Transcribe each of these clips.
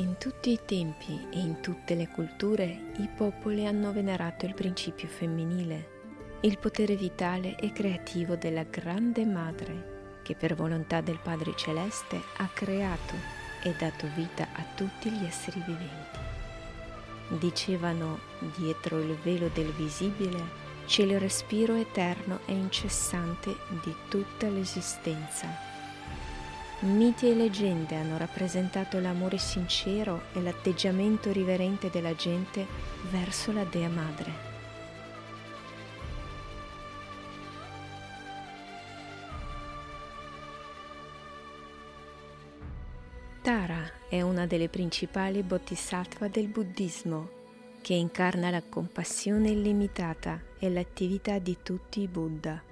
In tutti i tempi e in tutte le culture i popoli hanno venerato il principio femminile, il potere vitale e creativo della grande madre che per volontà del Padre Celeste ha creato e dato vita a tutti gli esseri viventi. Dicevano, dietro il velo del visibile, c'è il respiro eterno e incessante di tutta l'esistenza Miti e leggende hanno rappresentato l'amore sincero e l'atteggiamento riverente della gente verso la Dea Madre. Tara è una delle principali bodhisattva del buddismo, che incarna la compassione illimitata e l'attività di tutti i Buddha.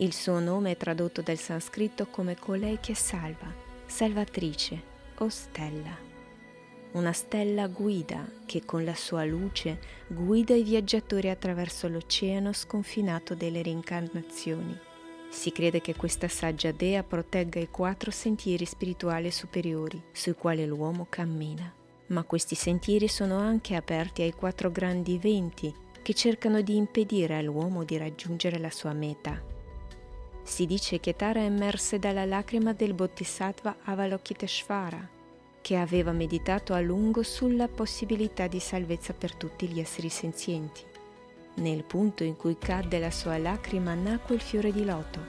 Il suo nome è tradotto dal sanscrito come colei che salva, salvatrice o stella. Una stella guida che con la sua luce guida i viaggiatori attraverso l'oceano sconfinato delle reincarnazioni. Si crede che questa saggia dea protegga i quattro sentieri spirituali superiori sui quali l'uomo cammina. Ma questi sentieri sono anche aperti ai quattro grandi venti che cercano di impedire all'uomo di raggiungere la sua meta. Si dice che Tara emerse dalla lacrima del Bodhisattva Avalokiteshvara, che aveva meditato a lungo sulla possibilità di salvezza per tutti gli esseri senzienti. Nel punto in cui cadde la sua lacrima nacque il fiore di loto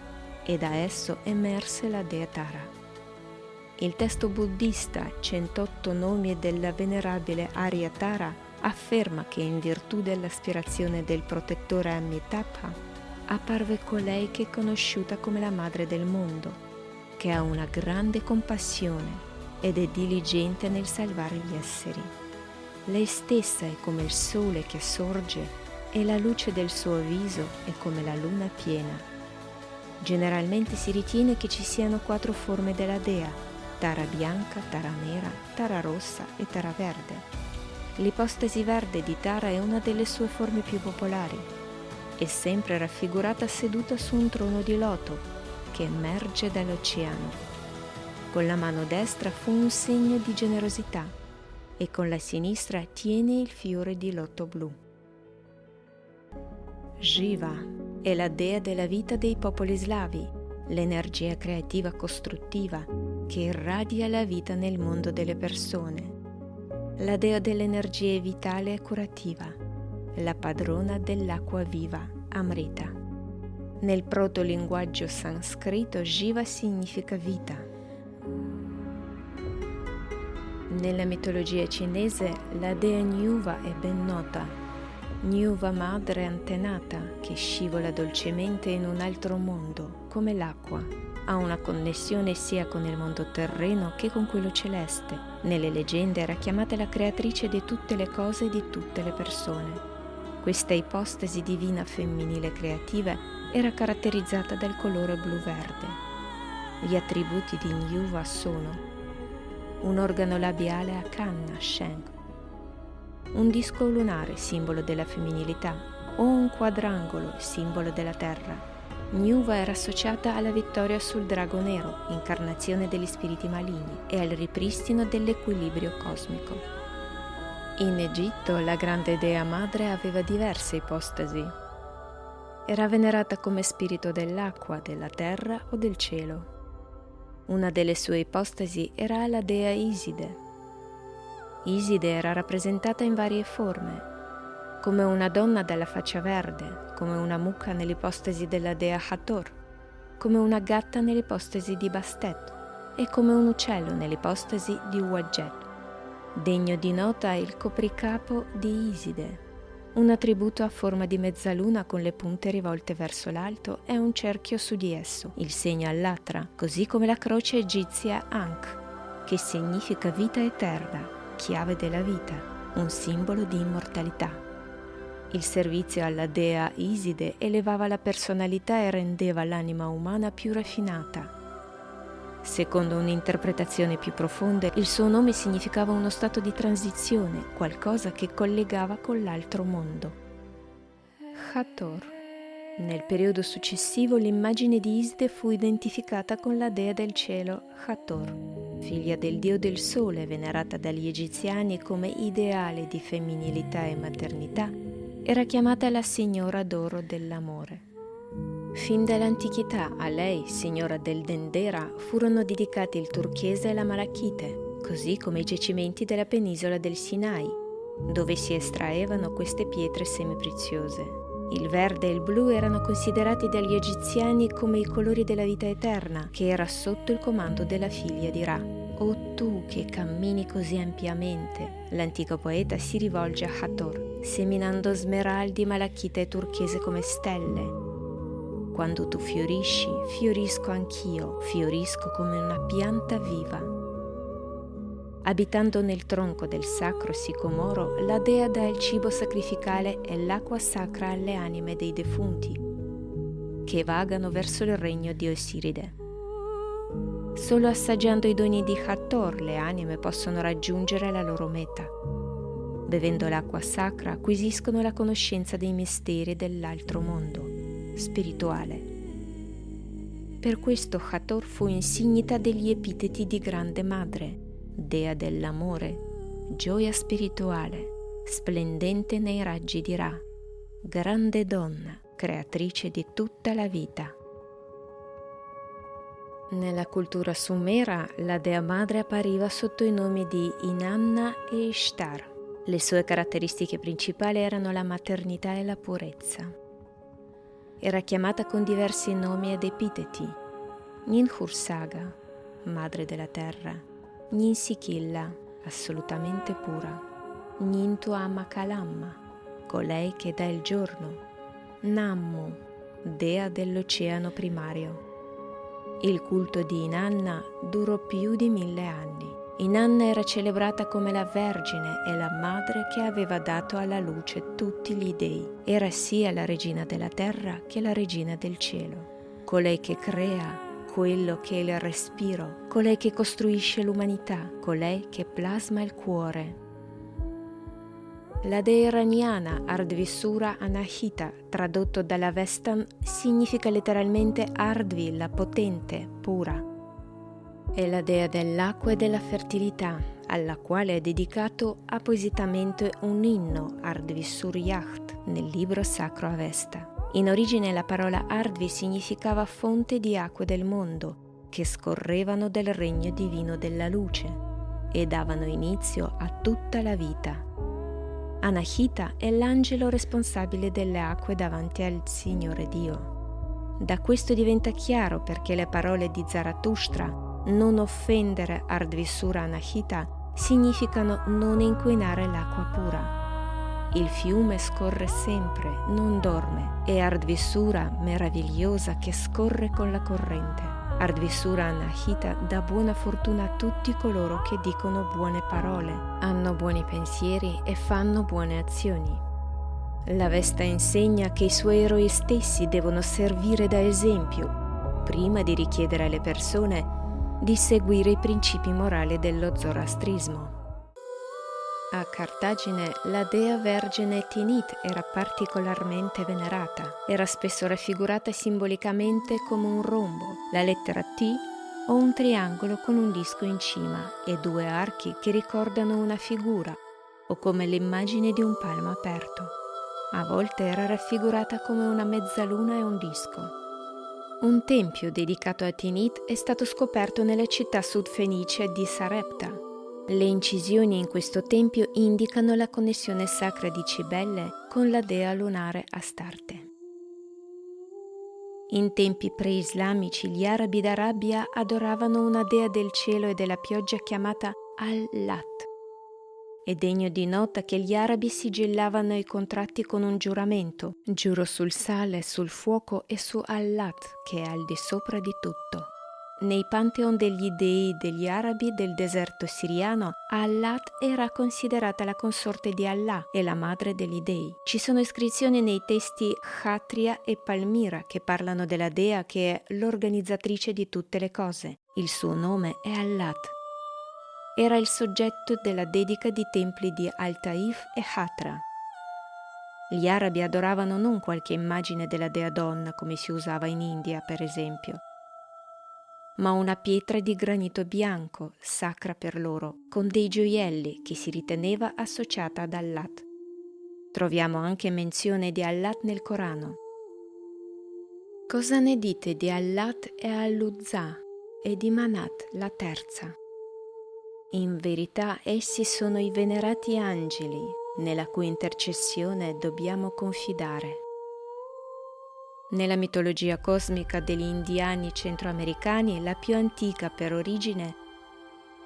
e da esso emerse la dea Tara. Il testo buddista 108 nomi della venerabile Arya Tara afferma che in virtù dell'aspirazione del protettore Amitabha apparve colei che è conosciuta come la madre del mondo, che ha una grande compassione ed è diligente nel salvare gli esseri. Lei stessa è come il sole che sorge e la luce del suo viso è come la luna piena. Generalmente si ritiene che ci siano quattro forme della dea, tara bianca, tara nera, tara rossa e tara verde. L'ipostasi verde di Tara è una delle sue forme più popolari è sempre raffigurata seduta su un trono di loto che emerge dall'oceano. Con la mano destra fu un segno di generosità e con la sinistra tiene il fiore di loto blu. Jiva è la dea della vita dei popoli slavi, l'energia creativa costruttiva che irradia la vita nel mondo delle persone, la dea dell'energia vitale e curativa la padrona dell'acqua viva, Amrita. Nel proto-linguaggio sanscrito Jiva significa vita. Nella mitologia cinese la dea Nyuva è ben nota. Nyuva madre antenata che scivola dolcemente in un altro mondo, come l'acqua. Ha una connessione sia con il mondo terreno che con quello celeste. Nelle leggende era chiamata la creatrice di tutte le cose e di tutte le persone. Questa ipostasi divina femminile creativa era caratterizzata dal colore blu-verde. Gli attributi di Nyuva sono un organo labiale a canna, Sheng, un disco lunare, simbolo della femminilità, o un quadrangolo, simbolo della terra. Nyuva era associata alla vittoria sul drago nero, incarnazione degli spiriti maligni, e al ripristino dell'equilibrio cosmico. In Egitto la grande dea madre aveva diverse ipostasi. Era venerata come spirito dell'acqua, della terra o del cielo. Una delle sue ipostasi era la dea Iside. Iside era rappresentata in varie forme, come una donna dalla faccia verde, come una mucca nell'ipostasi della dea Hathor, come una gatta nell'ipostasi di Bastet e come un uccello nell'ipostasi di Wajet. Degno di nota è il copricapo di Iside, un attributo a forma di mezzaluna con le punte rivolte verso l'alto e un cerchio su di esso, il segno all'atra, così come la croce egizia Ankh, che significa vita eterna, chiave della vita, un simbolo di immortalità. Il servizio alla dea Iside elevava la personalità e rendeva l'anima umana più raffinata, Secondo un'interpretazione più profonda, il suo nome significava uno stato di transizione, qualcosa che collegava con l'altro mondo. Hathor. Nel periodo successivo l'immagine di Iside fu identificata con la dea del cielo Hathor. figlia del dio del sole venerata dagli egiziani come ideale di femminilità e maternità, era chiamata la signora d'oro dell'amore. Fin dall'antichità a lei, signora del Dendera, furono dedicati il turchese e la malachite, così come i giacimenti della penisola del Sinai, dove si estraevano queste pietre semipreziose. Il verde e il blu erano considerati dagli egiziani come i colori della vita eterna, che era sotto il comando della figlia di Ra. O tu che cammini così ampiamente, l'antico poeta si rivolge a Hathor, seminando smeraldi, malachite e turchese come stelle, quando tu fiorisci, fiorisco anch'io, fiorisco come una pianta viva. Abitando nel tronco del sacro sicomoro, la dea dà il cibo sacrificale e l'acqua sacra alle anime dei defunti, che vagano verso il regno di Osiride. Solo assaggiando i doni di Hathor le anime possono raggiungere la loro meta. Bevendo l'acqua sacra acquisiscono la conoscenza dei misteri dell'altro mondo spirituale. Per questo Hathor fu insignita degli epiteti di grande madre, dea dell'amore, gioia spirituale, splendente nei raggi di Ra, grande donna, creatrice di tutta la vita. Nella cultura sumera la dea madre appariva sotto i nomi di Inanna e Ishtar. Le sue caratteristiche principali erano la maternità e la purezza era chiamata con diversi nomi ed epiteti. Ninhursaga, madre della terra, Ninsikilla, assolutamente pura, Nintuama Kalamma, colei che dà il giorno, Nammu, dea dell'oceano primario. Il culto di Inanna durò più di mille anni. Inanna era celebrata come la Vergine e la madre che aveva dato alla luce tutti gli dei. Era sia la regina della terra che la regina del cielo, colei che crea quello che è il respiro, colei che costruisce l'umanità, colei che plasma il cuore. La dea iraniana Ardvisura Anahita, tradotto dalla Vestan, significa letteralmente Ardvi, la potente, pura. È la dea dell'acqua e della fertilità, alla quale è dedicato appositamente un inno Ardvi Suryacht nel libro sacro Avesta. In origine la parola Ardvi significava fonte di acque del mondo, che scorrevano del regno divino della luce e davano inizio a tutta la vita. Anahita è l'angelo responsabile delle acque davanti al Signore Dio. Da questo diventa chiaro perché le parole di Zarathustra non offendere Ardvisura Anahita significano non inquinare l'acqua pura. Il fiume scorre sempre, non dorme, è Ardvisura meravigliosa che scorre con la corrente. Ardvisura Anahita dà buona fortuna a tutti coloro che dicono buone parole, hanno buoni pensieri e fanno buone azioni. La Vesta insegna che i suoi eroi stessi devono servire da esempio, prima di richiedere alle persone di seguire i principi morali dello zoroastrismo. A Cartagine la dea vergine Tinit era particolarmente venerata. Era spesso raffigurata simbolicamente come un rombo, la lettera T o un triangolo con un disco in cima e due archi che ricordano una figura o come l'immagine di un palmo aperto. A volte era raffigurata come una mezzaluna e un disco. Un tempio dedicato a Tinit è stato scoperto nella città sudfenice di Sarepta. Le incisioni in questo tempio indicano la connessione sacra di Cibelle con la dea lunare Astarte. In tempi preislamici gli arabi d'Arabia adoravano una dea del cielo e della pioggia chiamata Al-Lat. È degno di nota che gli arabi sigillavano i contratti con un giuramento, giuro sul sale, sul fuoco e su Allat, che è al di sopra di tutto. Nei pantheon degli dei degli arabi del deserto siriano, Allat era considerata la consorte di Allah e la madre degli dei. Ci sono iscrizioni nei testi Khatria e Palmira che parlano della dea che è l'organizzatrice di tutte le cose. Il suo nome è Allat era il soggetto della dedica di templi di Al-Taif e Hatra. Gli arabi adoravano non qualche immagine della dea donna come si usava in India, per esempio, ma una pietra di granito bianco, sacra per loro, con dei gioielli che si riteneva associata ad Allat. Troviamo anche menzione di Allat nel Corano. Cosa ne dite di Allat e Alluzza e di Manat, la terza? In verità essi sono i venerati angeli nella cui intercessione dobbiamo confidare. Nella mitologia cosmica degli indiani centroamericani, la più antica per origine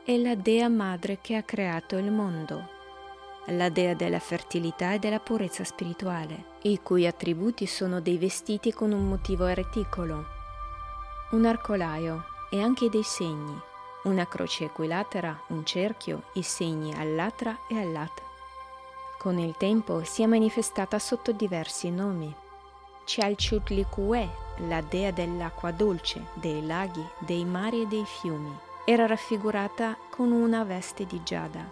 è la dea madre che ha creato il mondo, la dea della fertilità e della purezza spirituale, i cui attributi sono dei vestiti con un motivo reticolo, un arcolaio e anche dei segni una croce equilatera, un cerchio, i segni all'atra e all'at. Con il tempo si è manifestata sotto diversi nomi. Chalchutlikue, la dea dell'acqua dolce, dei laghi, dei mari e dei fiumi, era raffigurata con una veste di giada.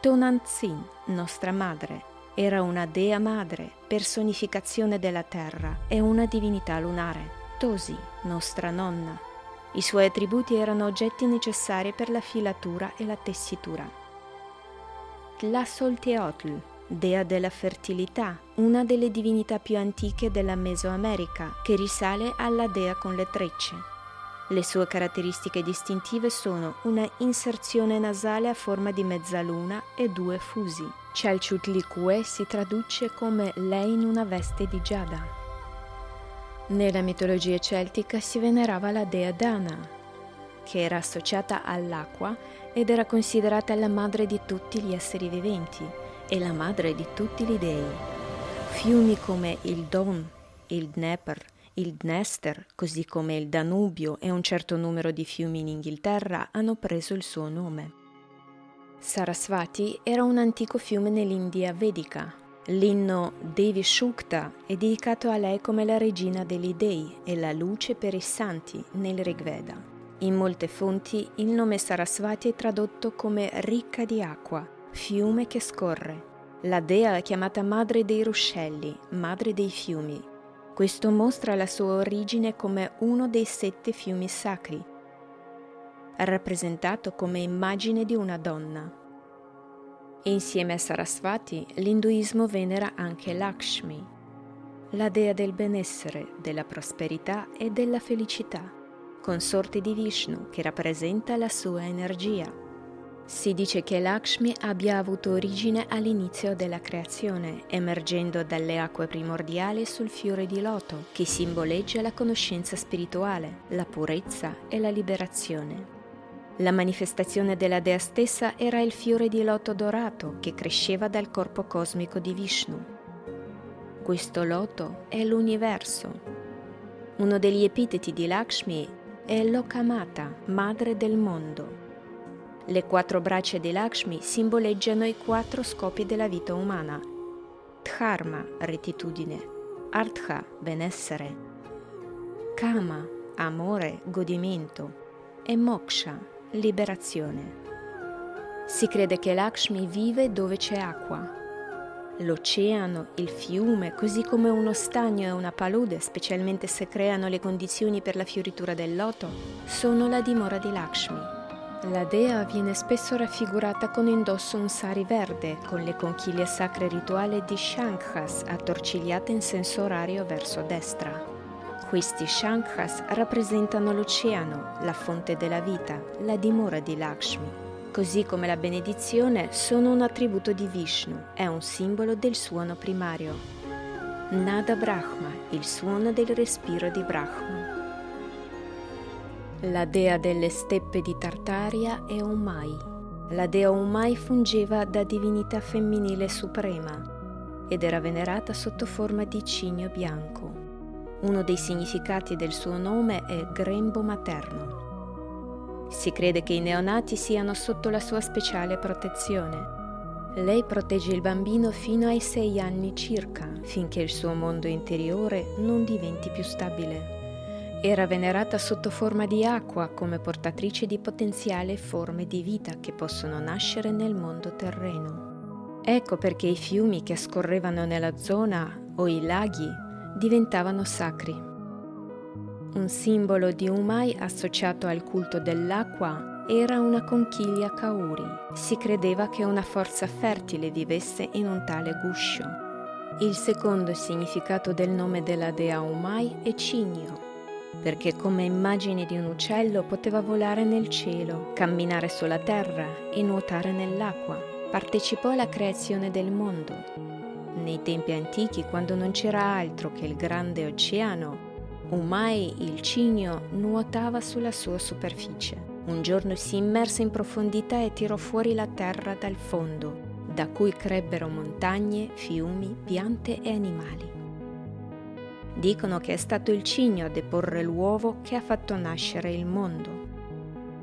Tonanzin, nostra madre, era una dea madre, personificazione della terra e una divinità lunare. Tosi, nostra nonna, i suoi attributi erano oggetti necessari per la filatura e la tessitura. Tlasolteotl, dea della fertilità, una delle divinità più antiche della Mesoamerica, che risale alla dea con le trecce. Le sue caratteristiche distintive sono una inserzione nasale a forma di mezzaluna e due fusi. Chalchutlikue si traduce come lei in una veste di giada. Nella mitologia celtica si venerava la dea Dana, che era associata all'acqua ed era considerata la madre di tutti gli esseri viventi e la madre di tutti gli dei. Fiumi come il Don, il Dnieper, il Dnester, così come il Danubio e un certo numero di fiumi in Inghilterra hanno preso il suo nome. Sarasvati era un antico fiume nell'India vedica, L'inno Devi Shukta è dedicato a lei come la regina degli dei e la luce per i santi nel Rigveda. In molte fonti il nome Sarasvati è tradotto come ricca di acqua, fiume che scorre. La dea è chiamata madre dei ruscelli, madre dei fiumi. Questo mostra la sua origine come uno dei sette fiumi sacri, rappresentato come immagine di una donna. Insieme a Sarasvati, l'induismo venera anche Lakshmi, la dea del benessere, della prosperità e della felicità, consorte di Vishnu che rappresenta la sua energia. Si dice che Lakshmi abbia avuto origine all'inizio della creazione, emergendo dalle acque primordiali sul fiore di loto, che simboleggia la conoscenza spirituale, la purezza e la liberazione. La manifestazione della dea stessa era il fiore di loto dorato che cresceva dal corpo cosmico di Vishnu. Questo loto è l'universo. Uno degli epiteti di Lakshmi è Lokamata, madre del mondo. Le quattro braccia di Lakshmi simboleggiano i quattro scopi della vita umana. Dharma, rettitudine, Artha, benessere, Kama, amore, godimento e Moksha, liberazione. Si crede che Lakshmi vive dove c'è acqua. L'oceano, il fiume, così come uno stagno e una palude, specialmente se creano le condizioni per la fioritura del loto, sono la dimora di Lakshmi. La dea viene spesso raffigurata con indosso un sari verde, con le conchiglie sacre rituali di Shankhas attorcigliate in senso orario verso destra. Questi Shankhas rappresentano l'oceano, la fonte della vita, la dimora di Lakshmi. Così come la benedizione sono un attributo di Vishnu, è un simbolo del suono primario. Nada Brahma, il suono del respiro di Brahma. La dea delle steppe di Tartaria è Umai. La dea Umai fungeva da divinità femminile suprema ed era venerata sotto forma di cigno bianco. Uno dei significati del suo nome è grembo materno. Si crede che i neonati siano sotto la sua speciale protezione. Lei protegge il bambino fino ai sei anni circa, finché il suo mondo interiore non diventi più stabile. Era venerata sotto forma di acqua come portatrice di potenziali forme di vita che possono nascere nel mondo terreno. Ecco perché i fiumi che scorrevano nella zona o i laghi diventavano sacri. Un simbolo di Umai associato al culto dell'acqua era una conchiglia kauri. Si credeva che una forza fertile vivesse in un tale guscio. Il secondo significato del nome della dea Umai è cigno, perché come immagine di un uccello poteva volare nel cielo, camminare sulla terra e nuotare nell'acqua. Partecipò alla creazione del mondo. Nei tempi antichi, quando non c'era altro che il grande oceano, Umai il cigno nuotava sulla sua superficie. Un giorno si immerse in profondità e tirò fuori la terra dal fondo, da cui crebbero montagne, fiumi, piante e animali. Dicono che è stato il cigno a deporre l'uovo che ha fatto nascere il mondo.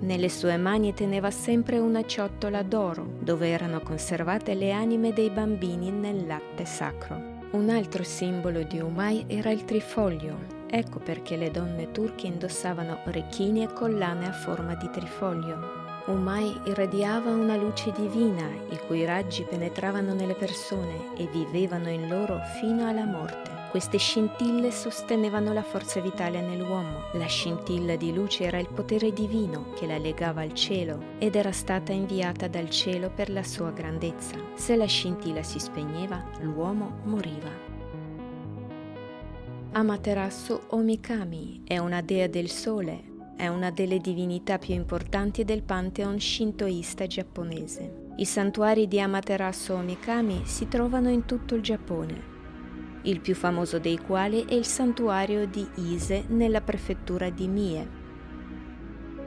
Nelle sue mani teneva sempre una ciotola d'oro dove erano conservate le anime dei bambini nel latte sacro. Un altro simbolo di Umay era il trifoglio. Ecco perché le donne turche indossavano orecchini e collane a forma di trifoglio. Umay irradiava una luce divina i cui raggi penetravano nelle persone e vivevano in loro fino alla morte. Queste scintille sostenevano la forza vitale nell'uomo. La scintilla di luce era il potere divino che la legava al cielo ed era stata inviata dal cielo per la sua grandezza. Se la scintilla si spegneva, l'uomo moriva. Amaterasu Omikami è una dea del sole, è una delle divinità più importanti del pantheon shintoista giapponese. I santuari di Amaterasu Omikami si trovano in tutto il Giappone il più famoso dei quali è il santuario di Ise nella prefettura di Mie.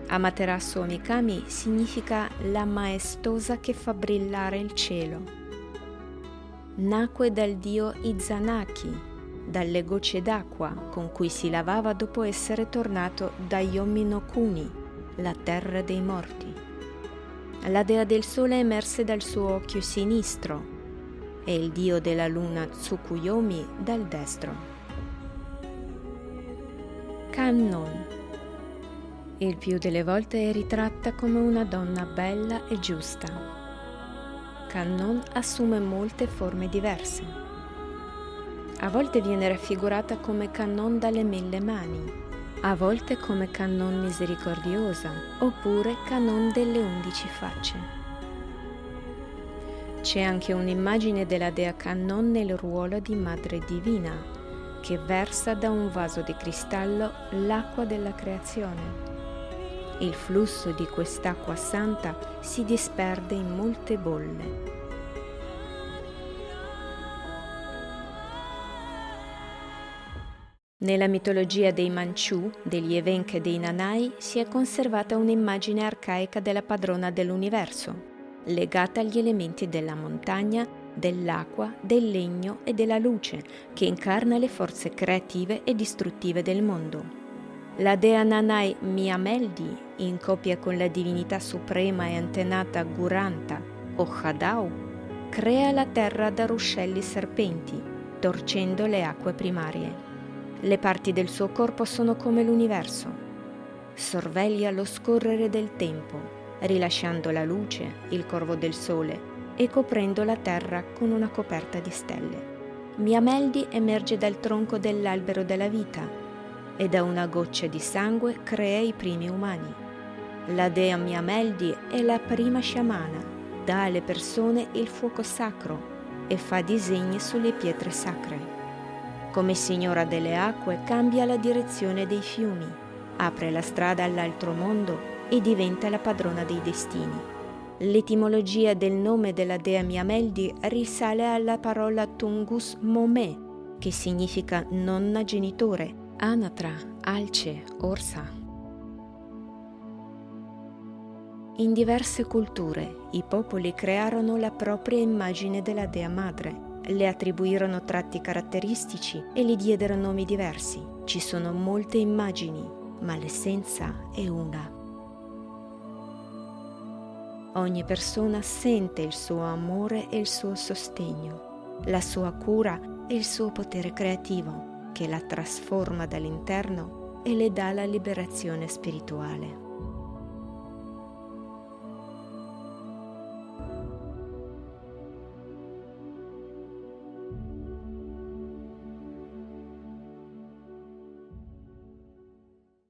Amaterasu Omikami significa la maestosa che fa brillare il cielo. Nacque dal dio Izanaki, dalle gocce d'acqua con cui si lavava dopo essere tornato da Yominokuni, la terra dei morti. La dea del sole emerse dal suo occhio sinistro e il dio della luna Tsukuyomi dal destro. Kannon. Il più delle volte è ritratta come una donna bella e giusta. Kannon assume molte forme diverse. A volte viene raffigurata come Kannon dalle mille mani, a volte come Kannon misericordiosa, oppure Kannon delle undici facce. C'è anche un'immagine della dea Cannon nel ruolo di Madre Divina, che versa da un vaso di cristallo l'acqua della creazione. Il flusso di quest'acqua santa si disperde in molte bolle. Nella mitologia dei Manciù, degli Evenche e dei Nanai si è conservata un'immagine arcaica della padrona dell'universo, legata agli elementi della montagna, dell'acqua, del legno e della luce, che incarna le forze creative e distruttive del mondo. La dea Nanai Miameldi, in coppia con la divinità suprema e antenata Guranta o Hadau, crea la terra da ruscelli serpenti, torcendo le acque primarie. Le parti del suo corpo sono come l'universo. Sorveglia lo scorrere del tempo rilasciando la luce, il corvo del sole, e coprendo la terra con una coperta di stelle. Miameldi emerge dal tronco dell'albero della vita e da una goccia di sangue crea i primi umani. La dea Miameldi è la prima sciamana, dà alle persone il fuoco sacro e fa disegni sulle pietre sacre. Come signora delle acque cambia la direzione dei fiumi, apre la strada all'altro mondo e diventa la padrona dei destini. L'etimologia del nome della dea Miameldi risale alla parola Tungus Momè, che significa nonna genitore, anatra, alce, orsa. In diverse culture i popoli crearono la propria immagine della dea madre, le attribuirono tratti caratteristici e gli diedero nomi diversi. Ci sono molte immagini, ma l'essenza è una. Ogni persona sente il suo amore e il suo sostegno, la sua cura e il suo potere creativo che la trasforma dall'interno e le dà la liberazione spirituale.